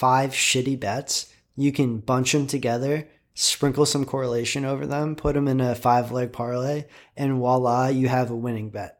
five shitty bets, you can bunch them together, sprinkle some correlation over them, put them in a five leg parlay, and voila, you have a winning bet.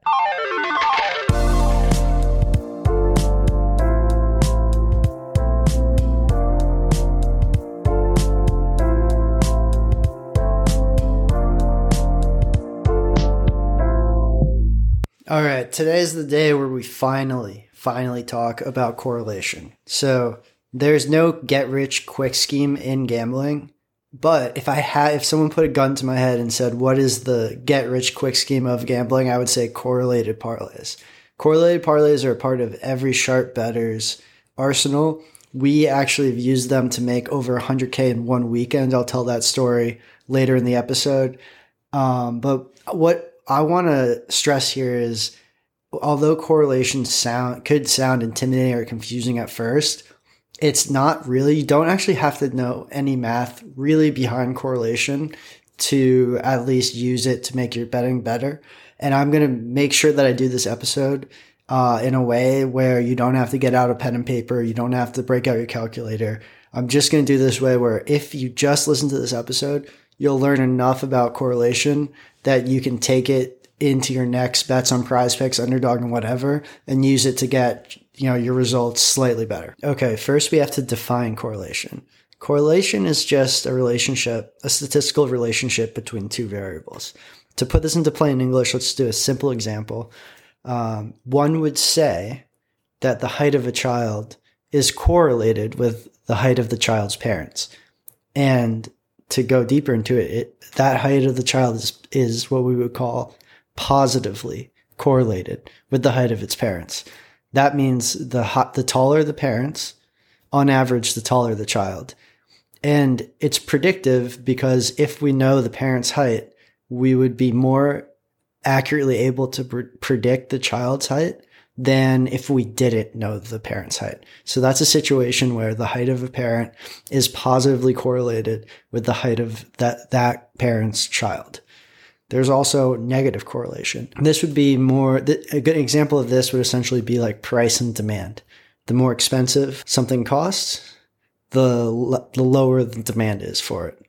All right, today's the day where we finally, finally talk about correlation. So there's no get rich quick scheme in gambling. But if I had, if someone put a gun to my head and said, what is the get rich quick scheme of gambling? I would say correlated parlays. Correlated parlays are a part of every sharp better's arsenal. We actually have used them to make over 100K in one weekend. I'll tell that story later in the episode. Um, but what I want to stress here is although correlation sound could sound intimidating or confusing at first, it's not really. You don't actually have to know any math really behind correlation to at least use it to make your betting better. And I'm going to make sure that I do this episode uh, in a way where you don't have to get out a pen and paper. You don't have to break out your calculator. I'm just going to do this way where if you just listen to this episode, you'll learn enough about correlation that you can take it into your next bets on prize picks, underdog and whatever, and use it to get, you know, your results slightly better. Okay. First we have to define correlation. Correlation is just a relationship, a statistical relationship between two variables. To put this into plain English, let's do a simple example. Um, one would say that the height of a child is correlated with the height of the child's parents. And to go deeper into it, it that height of the child is, is what we would call positively correlated with the height of its parents. That means the the taller the parents, on average, the taller the child. And it's predictive because if we know the parent's height, we would be more accurately able to pre- predict the child's height than if we didn't know the parent's height. So that's a situation where the height of a parent is positively correlated with the height of that, that parent's child. There's also negative correlation. This would be more, a good example of this would essentially be like price and demand. The more expensive something costs, the, the lower the demand is for it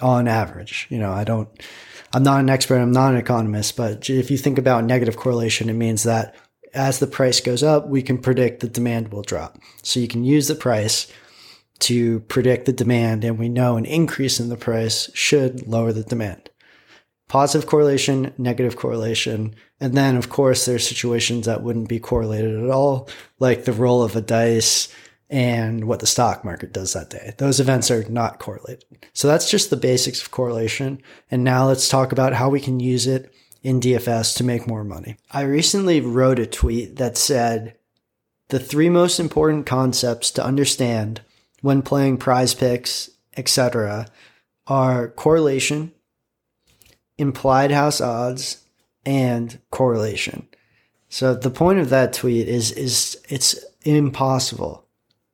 on average. You know, I don't, I'm not an expert, I'm not an economist, but if you think about negative correlation, it means that as the price goes up, we can predict the demand will drop. So you can use the price to predict the demand, and we know an increase in the price should lower the demand. Positive correlation, negative correlation. And then, of course, there's situations that wouldn't be correlated at all, like the roll of a dice and what the stock market does that day. Those events are not correlated. So that's just the basics of correlation. And now let's talk about how we can use it in DFS to make more money. I recently wrote a tweet that said the three most important concepts to understand when playing prize picks, etc., are correlation, implied house odds, and correlation. So the point of that tweet is is it's impossible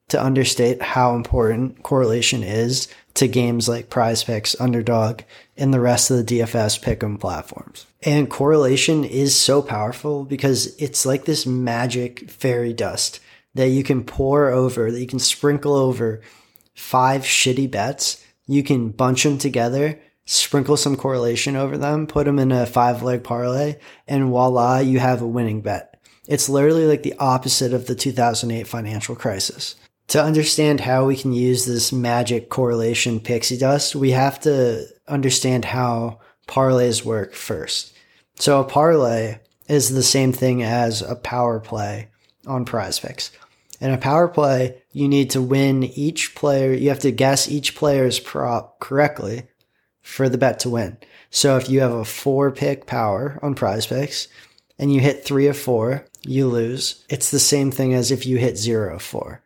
to understate how important correlation is to games like Prize Picks, Underdog, and the rest of the DFS pick'em platforms. And correlation is so powerful because it's like this magic fairy dust that you can pour over, that you can sprinkle over five shitty bets. You can bunch them together, sprinkle some correlation over them, put them in a five leg parlay, and voila, you have a winning bet. It's literally like the opposite of the 2008 financial crisis to understand how we can use this magic correlation pixie dust, we have to understand how parlays work first. So a parlay is the same thing as a power play on prize picks. In a power play, you need to win each player, you have to guess each player's prop correctly for the bet to win. So if you have a four pick power on prize picks and you hit three of four, you lose. It's the same thing as if you hit zero of four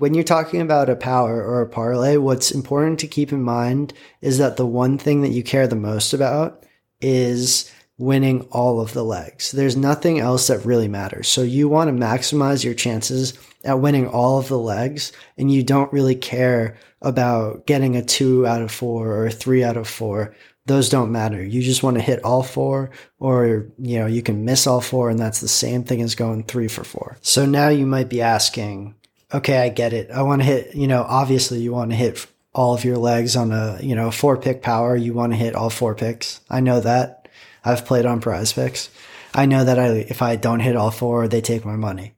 when you're talking about a power or a parlay, what's important to keep in mind is that the one thing that you care the most about is winning all of the legs. There's nothing else that really matters. So you want to maximize your chances at winning all of the legs and you don't really care about getting a two out of four or a three out of four. Those don't matter. You just want to hit all four or, you know, you can miss all four and that's the same thing as going three for four. So now you might be asking, okay, I get it. I want to hit, you know, obviously you want to hit all of your legs on a, you know, four pick power. You want to hit all four picks. I know that. I've played on prize picks. I know that I, if I don't hit all four, they take my money.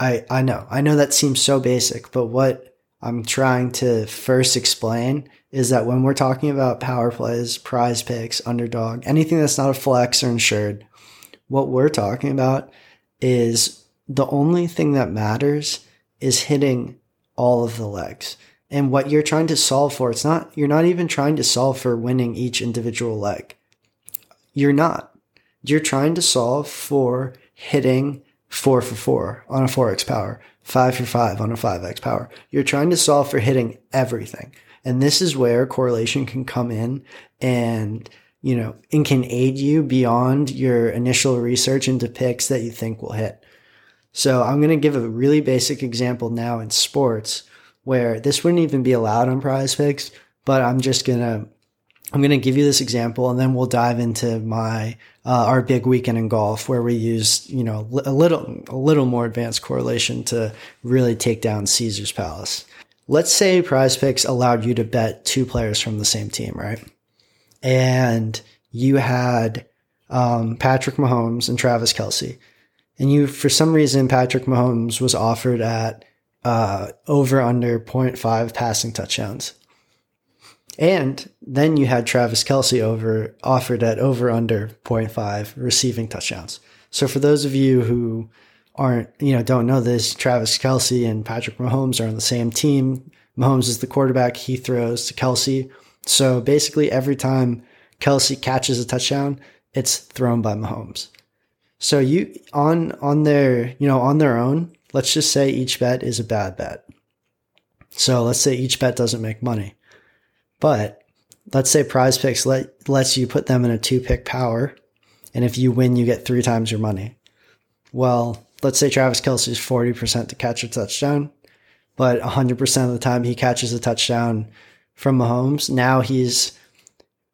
I, I know, I know that seems so basic, but what I'm trying to first explain is that when we're talking about power plays, prize picks, underdog, anything that's not a flex or insured, what we're talking about is the only thing that matters is hitting all of the legs. And what you're trying to solve for, it's not, you're not even trying to solve for winning each individual leg. You're not. You're trying to solve for hitting four for four on a 4x power, five for five on a 5x power. You're trying to solve for hitting everything. And this is where correlation can come in and, you know, and can aid you beyond your initial research into picks that you think will hit. So I'm going to give a really basic example now in sports where this wouldn't even be allowed on prize picks, but I'm just going to I'm going to give you this example and then we'll dive into my, uh, our big weekend in golf where we use, you know, a little, a little more advanced correlation to really take down Caesar's Palace. Let's say prize picks allowed you to bet two players from the same team, right? And you had, um, Patrick Mahomes and Travis Kelce. And you, for some reason, Patrick Mahomes was offered at, uh, over under 0.5 passing touchdowns. And then you had Travis Kelce over offered at over under 0.5 receiving touchdowns. So for those of you who aren't, you know, don't know this, Travis Kelce and Patrick Mahomes are on the same team. Mahomes is the quarterback. He throws to Kelce. So basically every time Kelce catches a touchdown, it's thrown by Mahomes. So you on on their, you know, on their own, let's just say each bet is a bad bet. So let's say each bet doesn't make money. But let's say prize picks let, lets you put them in a two pick power. And if you win, you get three times your money. Well, let's say Travis Kelce is 40% to catch a touchdown, but 100% of the time he catches a touchdown from Mahomes. Now he's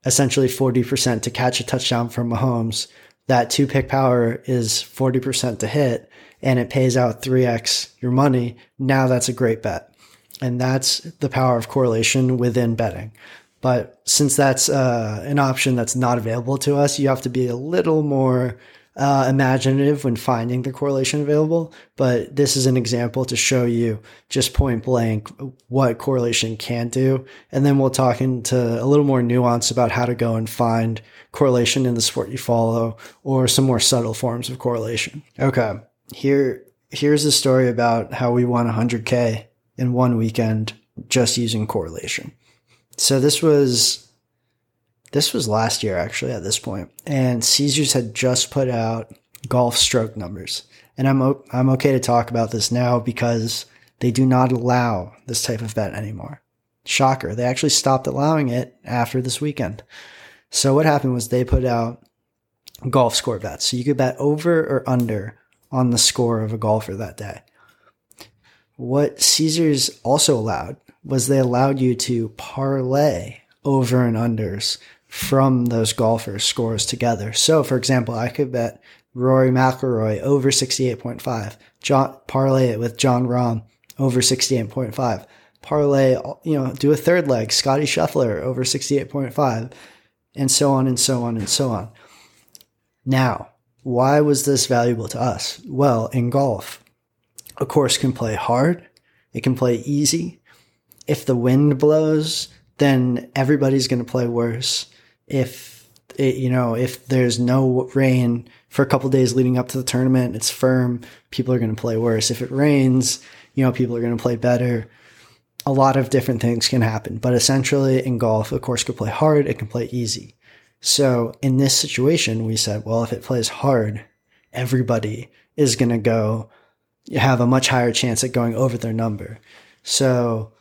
essentially 40% to catch a touchdown from Mahomes. That two pick power is 40% to hit and it pays out 3x your money. Now that's a great bet. And that's the power of correlation within betting. But since that's uh, an option that's not available to us, you have to be a little more uh, imaginative when finding the correlation available. But this is an example to show you just point blank what correlation can do. And then we'll talk into a little more nuance about how to go and find correlation in the sport you follow or some more subtle forms of correlation. Okay. Here, here's a story about how we won 100K in one weekend just using correlation. So this was this was last year actually at this point, and Caesars had just put out golf stroke numbers, and I'm I'm okay to talk about this now because they do not allow this type of bet anymore. Shocker, they actually stopped allowing it after this weekend. So what happened was they put out golf score bets, so you could bet over or under on the score of a golfer that day. What Caesars also allowed was they allowed you to parlay over and unders from those golfers' scores together. So, for example, I could bet Rory McIlroy over 68.5, Jon, parlay it with Jon Rahm over 68.5, parlay, you know, do a third leg, Scotty Scheffler over 68.5, and so on and so on and so on. Now, why was this valuable to us? Well, in golf, a course can play hard. It can play easy. If the wind blows, then everybody's going to play worse. If it, you know, if there's no rain for a couple days leading up to the tournament, it's firm. People are going to play worse. If it rains, you know, people are going to play better. A lot of different things can happen, but essentially in golf, a course could play hard. It can play easy. So in this situation, we said, well, if it plays hard, everybody is going to go have a much higher chance at going over their number. So,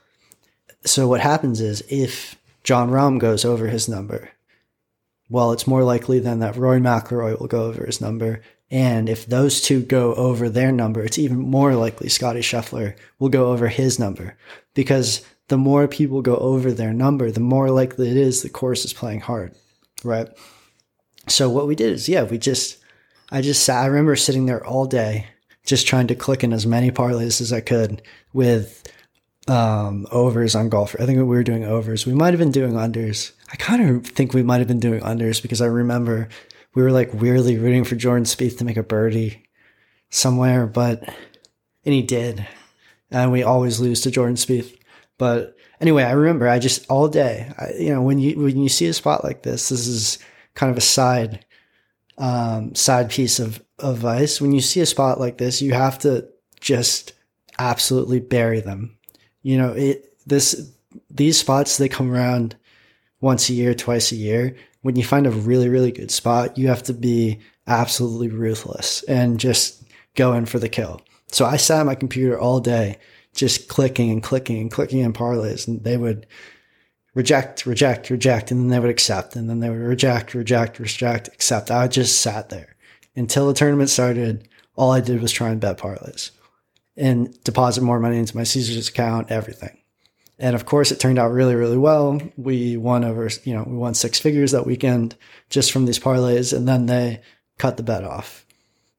so what happens is if Jon Rahm goes over his number, well, it's more likely then that Rory McIlroy will go over his number. And if those two go over their number, it's even more likely Scotty Scheffler will go over his number because the more people go over their number, the more likely it is the course is playing hard. Right. So what we did is, yeah, we just, I just sat, I remember sitting there all day just trying to click in as many parlays as I could with um, overs on golf. I think we were doing overs. We might have been doing unders. I kind of think we might have been doing unders because I remember we were like weirdly rooting for Jordan Spieth to make a birdie somewhere, but and he did, and we always lose to Jordan Spieth. But anyway, I remember I just all day, I, you know, when you when you see a spot like this, this is kind of a side um, side piece of advice. When you see a spot like this, you have to just absolutely bury them. You know, it this these spots they come around once a year, twice a year. When you find a really, really good spot, you have to be absolutely ruthless and just go in for the kill. So I sat at my computer all day, just clicking and clicking and clicking in parlays, and they would reject, reject, reject, and then they would accept, and then they would reject, reject, reject, accept. I just sat there until the tournament started. All I did was try and bet parlays and deposit more money into my Caesars account, everything. And of course, it turned out really, really well. We won over, you know, we won six figures that weekend just from these parlays, and then they cut the bet off.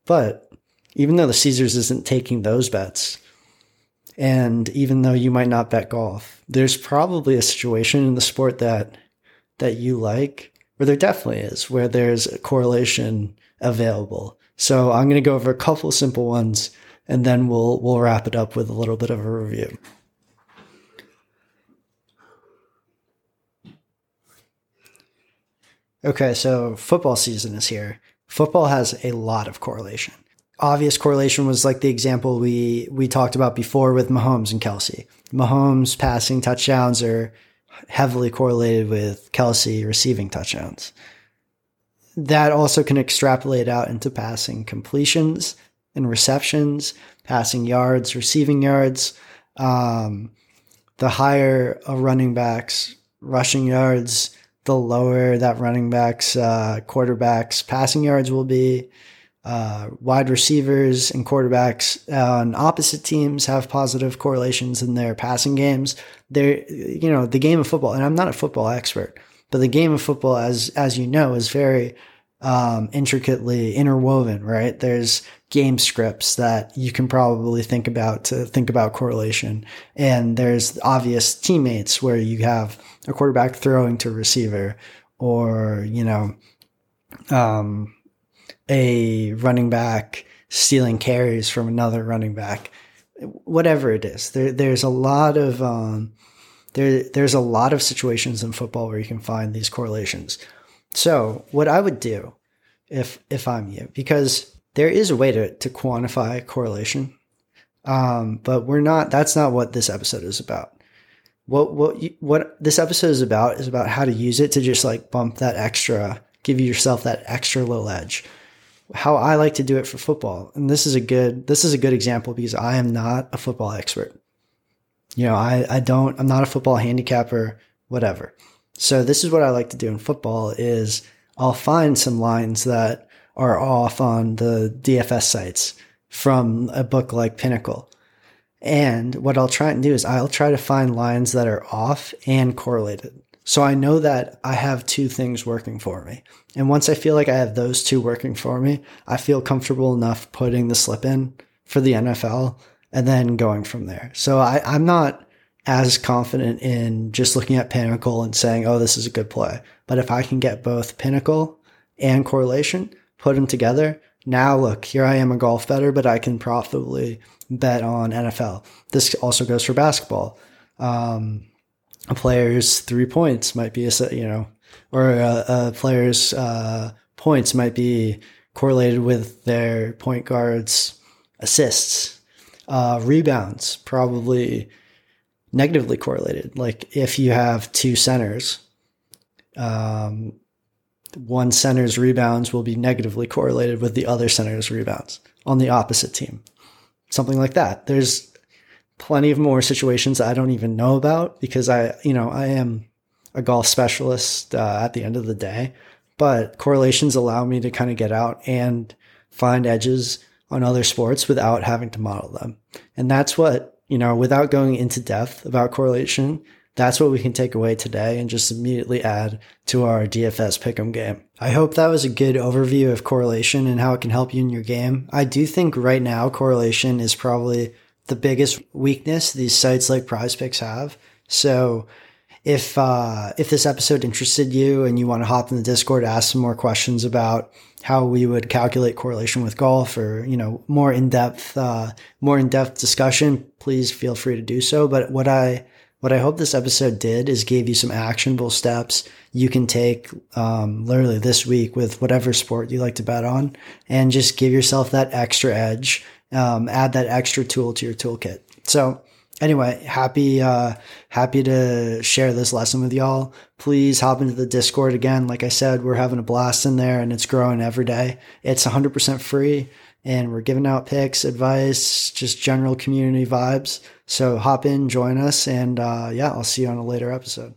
But even though the Caesars isn't taking those bets, and even though you might not bet golf, there's probably a situation in the sport that that you like, or there definitely is, where there's a correlation available. So I'm going to go over a couple simple ones, and then we'll we'll wrap it up with a little bit of a review. Okay, so football season is here. Football has a lot of correlation. Obvious correlation was like the example we we talked about before with Mahomes and Kelce. Mahomes passing touchdowns are heavily correlated with Kelce receiving touchdowns. That also can extrapolate out into passing completions and receptions, passing yards, receiving yards. Um, the higher a running back's rushing yards, the lower that running backs, uh, quarterbacks passing yards will be. Uh, wide receivers and quarterbacks on opposite teams have positive correlations in their passing games. They're, you know, the game of football, and I'm not a football expert, but the game of football, as as you know, is very um, intricately interwoven. Right? There's game scripts that you can probably think about to think about correlation, and there's obvious teammates where you have a quarterback throwing to receiver or, you know, um, a running back stealing carries from another running back, whatever it is. There, there's a lot of, um, there, there's a lot of situations in football where you can find these correlations. So what I would do if, if I'm you, because there is a way to, to quantify correlation. Um, but we're not, that's not what this episode is about what what you, what this episode is about is about how to use it to just like bump that extra, give yourself that extra little edge. How I like to do it for football, and this is a good this is a good example because I am not a football expert. You know, I I don't I'm not a football handicapper, whatever. So this is what I like to do in football is I'll find some lines that are off on the DFS sites from a book like Pinnacle and what I'll try and do is I'll try to find lines that are off and correlated. So I know that I have two things working for me. And once I feel like I have those two working for me, I feel comfortable enough putting the slip in for the NFL and then going from there. So I, I'm not as confident in just looking at Pinnacle and saying, oh, this is a good play. But if I can get both Pinnacle and correlation, put them together, now look, here I am a golf better, but I can profitably bet on NFL. This also goes for basketball. Um, a player's three points might be a you know, or a, a player's uh, points might be correlated with their point guard's assists. Uh, rebounds probably negatively correlated. Like if you have two centers, um, one center's rebounds will be negatively correlated with the other center's rebounds on the opposite team something like that. There's plenty of more situations I don't even know about because I, you know, I am a golf specialist uh, at the end of the day, but correlations allow me to kind of get out and find edges on other sports without having to model them. And that's what, you know, without going into depth about correlation, that's what we can take away today and just immediately add to our DFS pick'em game. I hope that was a good overview of correlation and how it can help you in your game. I do think right now correlation is probably the biggest weakness these sites like Prize Picks have. So if uh, if this episode interested you and you want to hop in the Discord, ask some more questions about how we would calculate correlation with golf, or you know more in depth uh, more in depth discussion, please feel free to do so. But what I what I hope this episode did is gave you some actionable steps you can take um, literally this week with whatever sport you like to bet on, and just give yourself that extra edge. Um, add that extra tool to your toolkit. So anyway, happy uh, happy to share this lesson with y'all. Please hop into the Discord again. Like I said, we're having a blast in there, and it's growing every day. It's 100% free, and we're giving out picks, advice, just general community vibes. So hop in, join us, and uh, yeah, I'll see you on a later episode.